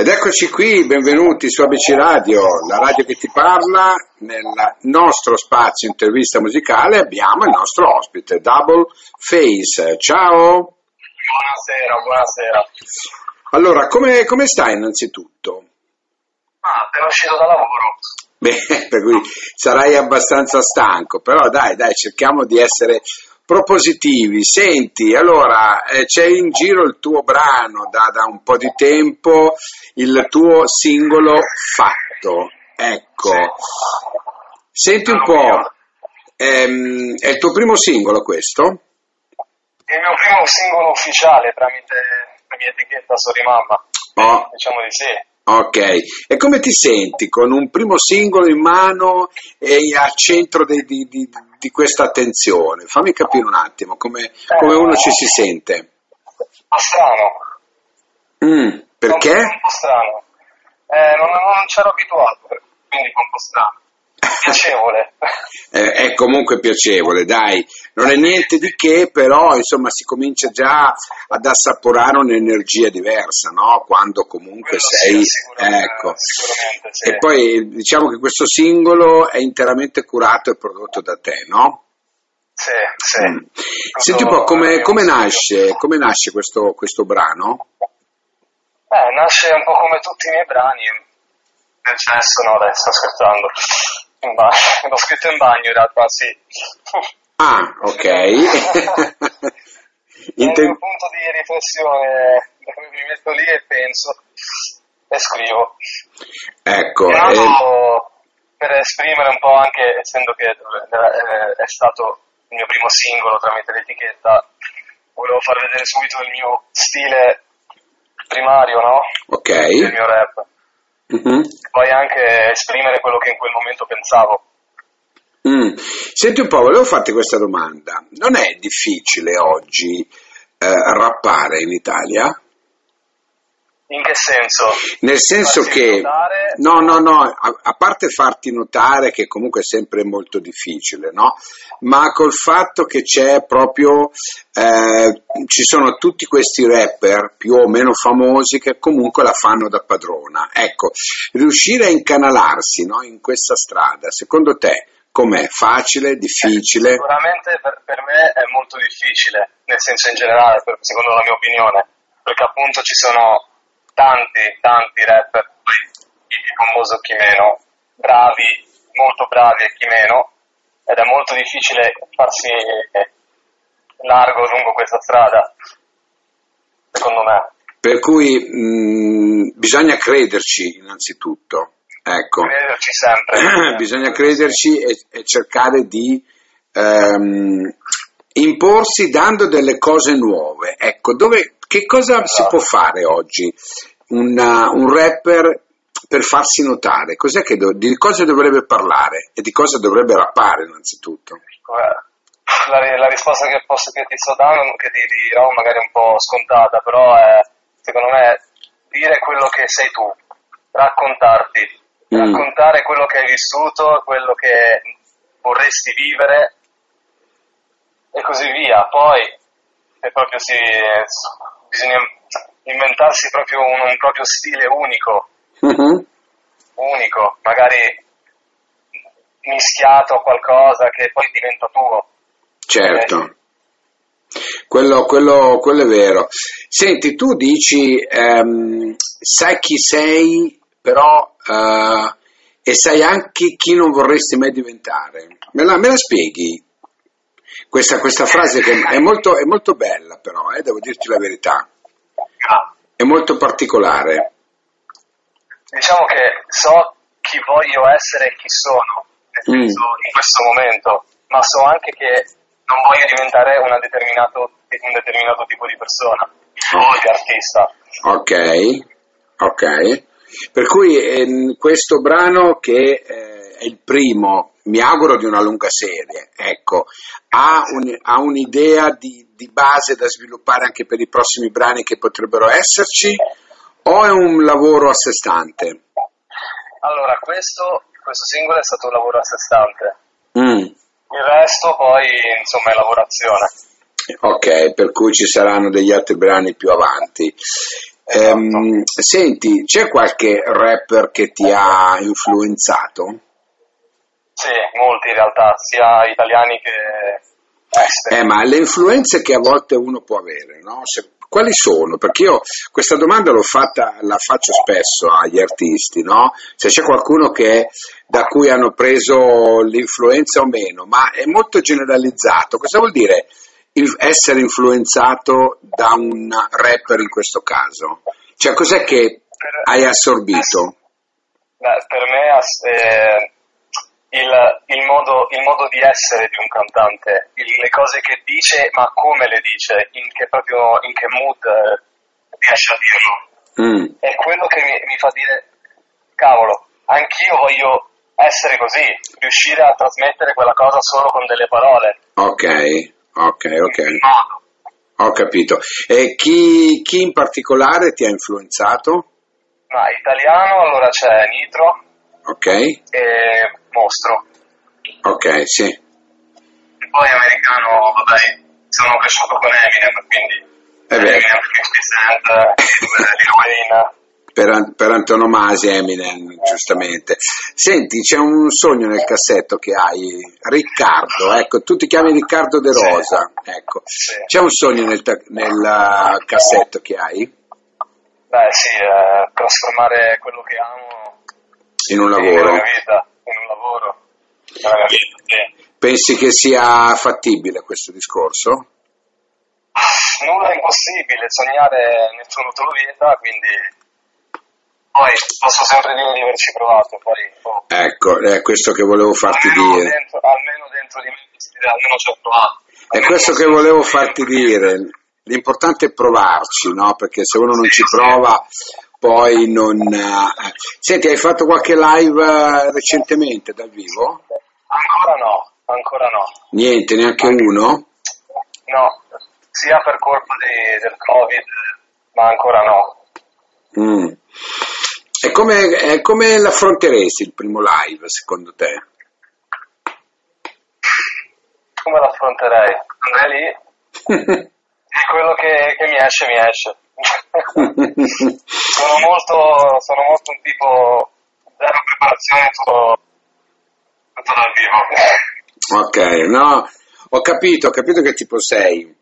Ed eccoci qui, benvenuti su ABC Radio, la radio che ti parla. Nel nostro spazio intervista musicale abbiamo il nostro ospite, Double Face. Ciao! Buonasera, buonasera. Allora, come, come stai innanzitutto? Ah, appena uscito da lavoro. Beh, per cui sarai abbastanza stanco, però dai, dai, cerchiamo di essere propositivi. Senti, allora eh, c'è in giro il tuo brano da, da, un po' di tempo, il tuo singolo fatto. Ecco, senti un po', ehm, è il tuo primo singolo questo? È il mio primo singolo ufficiale tramite la mia etichetta Sorimamma. Oh. Diciamo di sì. Ok, e come ti senti con un primo singolo in mano e al centro di, di, di, di questa attenzione? Fammi capire un attimo come, come uno ci si sente. Po' strano. Mm, perché? Un po' strano. Eh, non, non c'ero abituato, quindi un po' strano. Piacevole. eh, è comunque piacevole, dai, non è niente di che, però insomma si comincia già ad assaporare un'energia diversa, no? Quando comunque Quello sei... sì, sicuramente, ecco. sicuramente, sì. E poi diciamo che questo singolo è interamente curato e prodotto da te, no? Sì, sì. Mm. Senti un po' come, come nasce, come nasce questo, questo brano? Eh, nasce un po' come tutti i miei brani. Nel senso, no, dai, sto scherzando. In bagno. L'ho scritto in bagno in realtà, sì. Ah, ok. È Inte- un punto di riflessione mi metto lì e penso e scrivo. ecco, È eh, nato per esprimere un po' anche, essendo che eh, è stato il mio primo singolo tramite l'etichetta, volevo far vedere subito il mio stile primario, no? ok. Il mio rap. Mhm. Poi anche esprimere quello che in quel momento pensavo. Mm. Senti un po', volevo farti questa domanda. Non è difficile oggi eh, rappare in Italia? In che senso? Nel senso Farsi che, notare? no, no, no, a, a parte farti notare che comunque è sempre molto difficile, no? Ma col fatto che c'è proprio, eh, ci sono tutti questi rapper più o meno famosi che comunque la fanno da padrona. Ecco, riuscire a incanalarsi no, in questa strada, secondo te com'è? Facile, difficile? Sicuramente per, per me è molto difficile, nel senso in generale, per- secondo la mia opinione, perché appunto ci sono tanti, tanti rapper, più famoso chi meno, bravi, molto bravi e chi meno, ed è molto difficile farsi largo lungo questa strada, secondo me. Per cui mh, bisogna crederci innanzitutto, ecco. Crederci sempre. bisogna crederci e, e cercare di ehm, imporsi dando delle cose nuove. Ecco, dove, che cosa si può fare oggi Una- un rapper per farsi notare? Cos'è che do- di cosa dovrebbe parlare e di cosa dovrebbe rappare innanzitutto? La, la risposta che, posso, che ti sto dando, che ti dirò magari un po' scontata, però è, secondo me, dire quello che sei tu, raccontarti, Mm. raccontare quello che hai vissuto, quello che vorresti vivere e così via. Poi, se proprio si, bisogna inventarsi proprio un, un proprio stile unico, Mhm. unico, magari mischiato a qualcosa che poi diventa tuo. Certo. Quello, quello- quello è vero. Senti, tu dici, ehm, sai chi sei, però, eh, e sai anche chi non vorresti mai diventare. Me la, me la spieghi? Questa, questa frase che è molto, è molto bella, però, eh, devo dirti la verità. È molto particolare. Diciamo che so chi voglio essere e chi sono, Mm. in questo momento, ma so anche che non voglio diventare una determinato, un determinato tipo di persona o di artista. Ok, ok. Per cui ehm, questo brano che eh, è il primo, mi auguro di una lunga serie, ecco, ha, un- ha un'idea di, di base da sviluppare anche per i prossimi brani che potrebbero esserci o è un lavoro a sé stante? Allora, questo, questo singolo è stato un lavoro a sé stante. Mm, Il resto poi, insomma, è lavorazione. Ok, per cui ci saranno degli altri brani più avanti. Ehm, senti, c'è qualche rapper che ti ha influenzato? Sì, molti in realtà, sia italiani che esteri. Eh, ma le influenze che a volte uno può avere, no? Se- quali sono? Perché io questa domanda l'ho fatta, la faccio spesso agli artisti, no? Se c'è qualcuno che, da cui hanno preso l'influenza o meno, ma è molto generalizzato. Cosa vuol dire essere influenzato da un rapper in questo caso? Cioè, cos'è che Per- hai assorbito? Beh, per me eh, il, il modo, il modo di essere di un cantante, il- le cose che dice, ma come le dice, in che, proprio, in che mood eh, riesce a dirlo. Mm, È quello che mi, mi fa dire, cavolo, anch'io voglio essere così, riuscire a trasmettere quella cosa solo con delle parole. ok, ok, ok. Modo. Ho capito. E chi, chi in particolare ti ha influenzato? Ma italiano, allora c'è Nitro Ok, e Mostro. ok, sì. E poi americano, vabbè, sono cresciuto con Eminem, quindi Eh beh. Eminem, 50 Cent, Lil Wayne. Per, per antonomasia Eminem, giustamente. Senti, c'è un sogno nel cassetto che hai, Riccardo, ecco, tu ti chiami Riccardo De Rosa, ecco. C'è un sogno nel, nel, uh, cassetto che hai Beh sì, eh, trasformare quello che amo in un lavoro? mia vita, in un lavoro, vita, sì. Pensi che sia fattibile questo discorso? Nulla è impossibile, sognare nessuno te lo vieta, quindi poi posso sempre dire di averci provato, poi boh, Ecco, è questo che volevo farti almeno, dire. dentro, almeno dentro di me almeno ci ho provato. È questo che volevo farti dire. L'importante è provarci, no? Perché se uno non ci prova, poi non. eh. Senti, hai fatto qualche live eh, recentemente dal vivo? Ancora no, ancora no. Niente, neanche uno? No, sia per colpa di- del Covid, ma ancora no. Mm. E come, e come l'affronteresti il primo live, secondo te? Come l'affronterei? Andrei lì e quello che, che mi esce, mi esce. sono, molto, sono molto un tipo zero preparazione, tutto, tutto dal vivo. ok, no, ho capito, ho capito che tipo sei.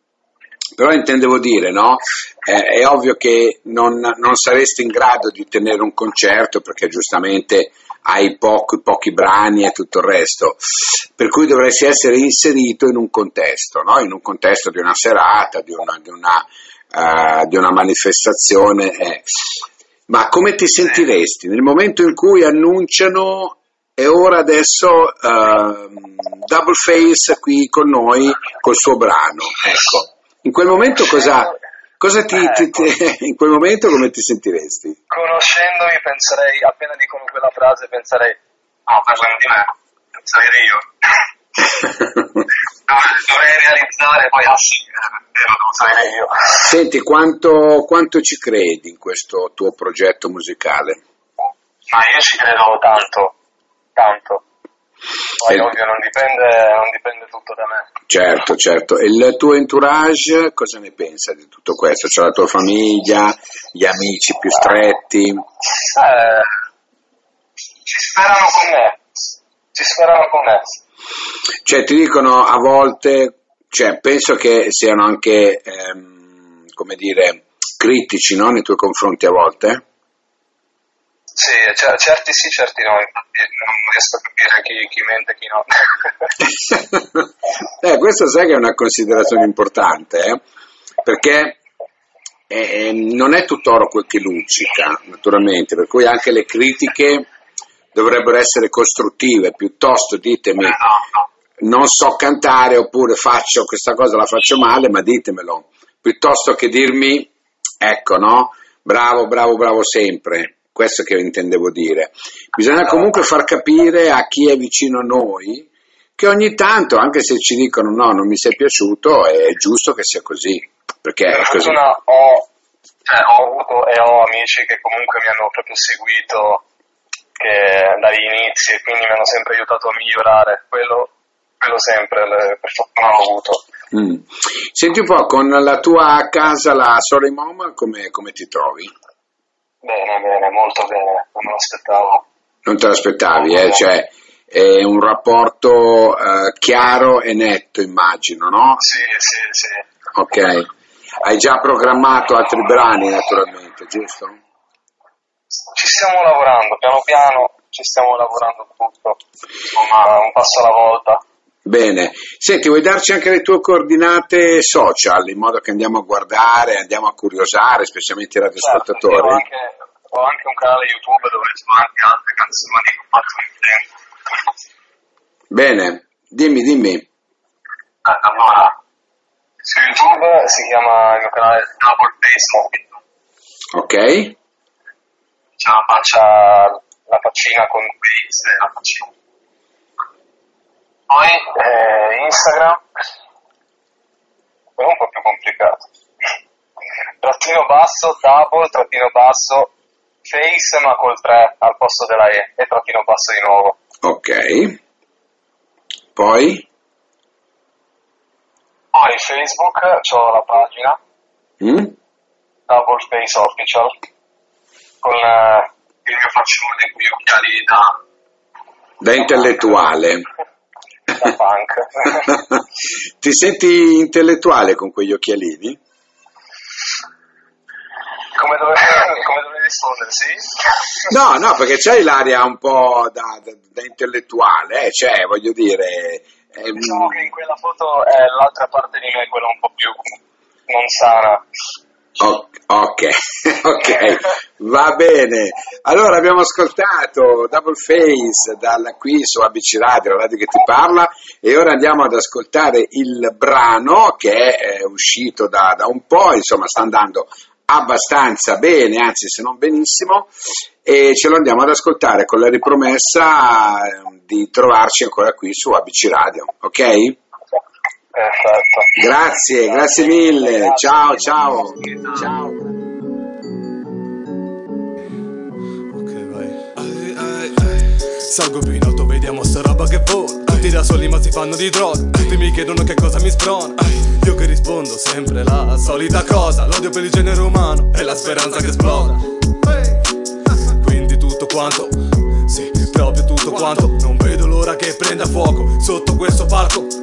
Però intendevo dire, no? Eh, è ovvio che non, non saresti in grado di tenere un concerto perché giustamente hai pochi, pochi brani e tutto il resto, per cui dovresti essere inserito in un contesto, no? in un contesto di una serata, di una, di una, eh, di una manifestazione. eh. Ma come ti sentiresti nel momento in cui annunciano e ora adesso ehm, Double Face qui con noi col suo brano? Ecco. In quel momento cosa, cosa ti, ti- ti- in quel momento come ti sentiresti? Conoscendomi penserei, appena dicono quella frase, penserei, no, parlano di me, penserei io. Dovrei dovrei realizzare, poi ah sì, eh, lo devo sapere io. Senti, quanto, quanto ci credi in questo tuo progetto musicale? Ma io ci credo tanto, tanto. Poi Eh. ovvio non dipende, non dipende tutto da me. Certo, certo. E il tuo entourage cosa ne pensa di tutto questo? Cioè la tua famiglia, gli amici più stretti? Eh, ci sperano con me, ci sperano con me. Cioè ti dicono a volte, cioè penso che siano anche, ehm, come dire, critici no? nei tuoi confronti a volte? Sì, cer- certi sì, certi no, non riesco a capire chi, chi mente e chi no. eh, questo sai che è una considerazione importante, eh? perché eh, non è tutt'oro quel che luccica, naturalmente, per cui anche le critiche dovrebbero essere costruttive, piuttosto ditemi non so cantare oppure faccio questa cosa, la faccio male, ma ditemelo, piuttosto che dirmi, ecco, no? Bravo, bravo, bravo sempre. Questo che intendevo dire. Bisogna comunque far capire a chi è vicino a noi che ogni tanto, anche se ci dicono no, non mi sei piaciuto, è giusto che sia così. Perché Per è così. ho, cioè, ho avuto e ho amici che comunque mi hanno proprio seguito che dagli inizi e quindi mi hanno sempre aiutato a migliorare, quello, quello sempre, le- per fortuna ho avuto. Mm. Senti un po', con la tua casa, la Sorry Mom, come, come ti trovi? Bene, bene, molto bene, non me lo aspettavo. Non te l'aspettavi, eh? Cioè, è un rapporto eh, chiaro e netto, immagino, no? Sì, sì, sì. Ok. Hai già programmato altri brani, naturalmente, giusto? Ci stiamo lavorando, piano piano ci stiamo lavorando tutto, insomma, un passo alla volta. Bene, senti, vuoi darci anche le tue coordinate social in modo che andiamo a guardare, andiamo a curiosare, specialmente i radioascoltatori? Certo, ho, anche, ho anche un canale YouTube dove ci sono anche altre canzoni che ho fatto nel tempo. Bene, dimmi, dimmi. Eh, allora, su YouTube si chiama il mio canale Double Mobile. Ok, C'è la faccia, la faccina con face e la faccina. Poi eh, Instagram è un po' più complicato. Trattino basso, double, trattino basso, face ma col 3 al posto della E e trattino basso di nuovo. ok. Poi? Poi Facebook, ho la pagina Mm? Double Face Official con eh, il mio faccione con gli occhiali da, Da intellettuale. Da punk. Ti senti intellettuale con quegli occhialini? come, dove rispondere, sì? No, no, perché c'hai l'aria un po' da, da- da intellettuale, eh, cioè, voglio dire... ehm, Diciamo che in quella foto è l'altra parte di me, quella un po' più non sana. Ok, ok, va bene. Allora abbiamo ascoltato Double Face dalla qui su ABC Radio, la radio che ti parla, e ora andiamo ad ascoltare il brano che è eh, uscito da, da un po', insomma sta andando abbastanza bene, anzi se non benissimo, e ce lo andiamo ad ascoltare con la ripromessa eh, di trovarci ancora qui su ABC Radio, ok? Perfetto. Grazie, grazie mille, ciao ciao. Ciao. Salgo più in alto, vediamo sta roba che vola. Tutti da soli ma si fanno di droga. Tutti mi chiedono che cosa mi sprona. Io che rispondo sempre la solita cosa. L'odio per il genere umano e la speranza che esploda. Quindi tutto quanto, sì, proprio tutto quanto. Non vedo l'ora che prenda fuoco sotto questo palco.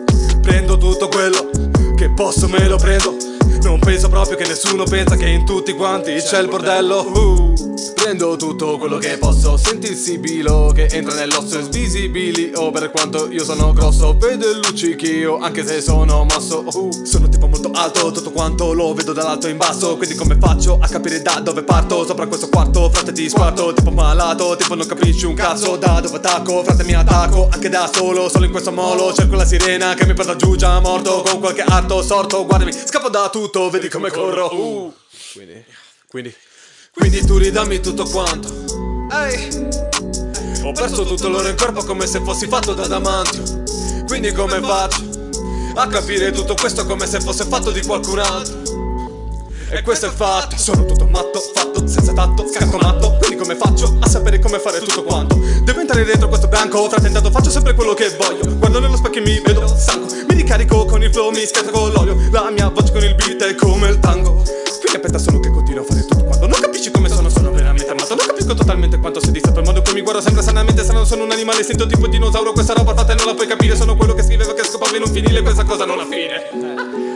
Prendo tutto quello che posso, me lo prendo. Non penso proprio che nessuno pensa che in tutti quanti c'è il bordello. Uh, prendo tutto quello che posso, senti il sibilo che entra nell'osso svisibili. Oh, per quanto io sono grosso, vedo il luccichio anche se sono mosso. Uh, sono tipo molto alto, tutto quanto lo vedo dall'alto in basso. Quindi come faccio a capire da dove parto? Sopra questo quarto, frate ti squarto, tipo malato, tipo non capisci un cazzo da dove attacco. Frate mi attacco anche da solo, solo in questo molo. Cerco la sirena che mi porta giù già morto con qualche arto sorto. Guardami, scappo da tutto, vedi come corro. Uh. Quindi, quindi, quindi tu ridammi tutto quanto. Ehi. Ho perso tutto l'oro in corpo come se fossi fatto da adamantio. Quindi come faccio a capire tutto questo come se fosse fatto di qualcun altro? E questo è il fatto Sono tutto matto, fatto, senza tatto, scacco matto Quindi come faccio a sapere come fare tutto quanto? Devo entrare dentro questo branco Fratentato faccio sempre quello che voglio Guardo nello specchio e mi vedo stanco Mi ricarico con il flow, mi schiaccio con l'olio guardo sempre sanamente Se non sono un animale, sento tipo dinosauro Questa roba fatta e non la puoi capire Sono quello che scriveva che scopava in un finile Questa cosa non ha fine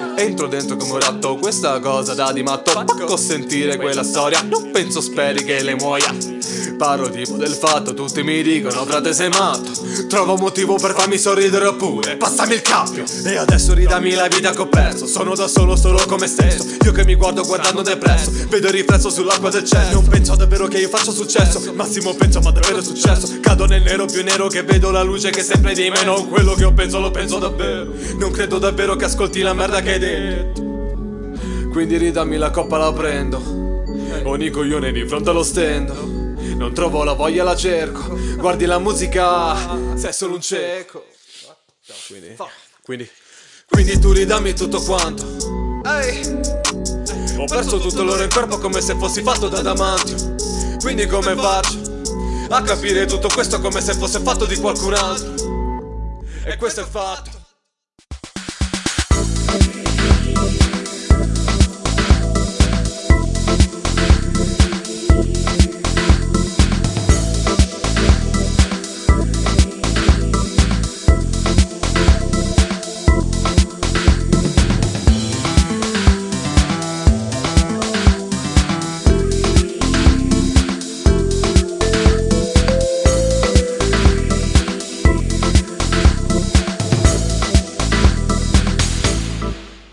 dentro come un ratto, questa cosa da di matto. Pacco sentire quella storia, non penso speri che le muoia. Parlo tipo del fatto, tutti mi dicono frate sei matto. Trovo un motivo per farmi sorridere oppure passami il cappio. E adesso ridammi la vita che ho perso. Sono da solo, solo come stesso. Io che mi guardo guardando depresso Vedo il riflesso sull'acqua del cielo. Non penso davvero che io faccio successo. Massimo penso ma davvero è successo. Cado nel nero più nero che vedo la luce che sempre di me. Non quello che ho penso lo penso davvero. Non credo davvero che ascolti la merda che hai detto quindi ridammi la coppa la prendo. Ogni coglione di fronte allo stendo. Non trovo la voglia la cerco. Guardi la musica Sei solo un cieco. Quindi Quindi Quindi tu ridammi tutto quanto. Ehi. Ho perso tutto l'oro in corpo come se fossi fatto da adamantio Quindi come faccio A capire tutto questo come se fosse fatto di qualcun altro? E questo è fatto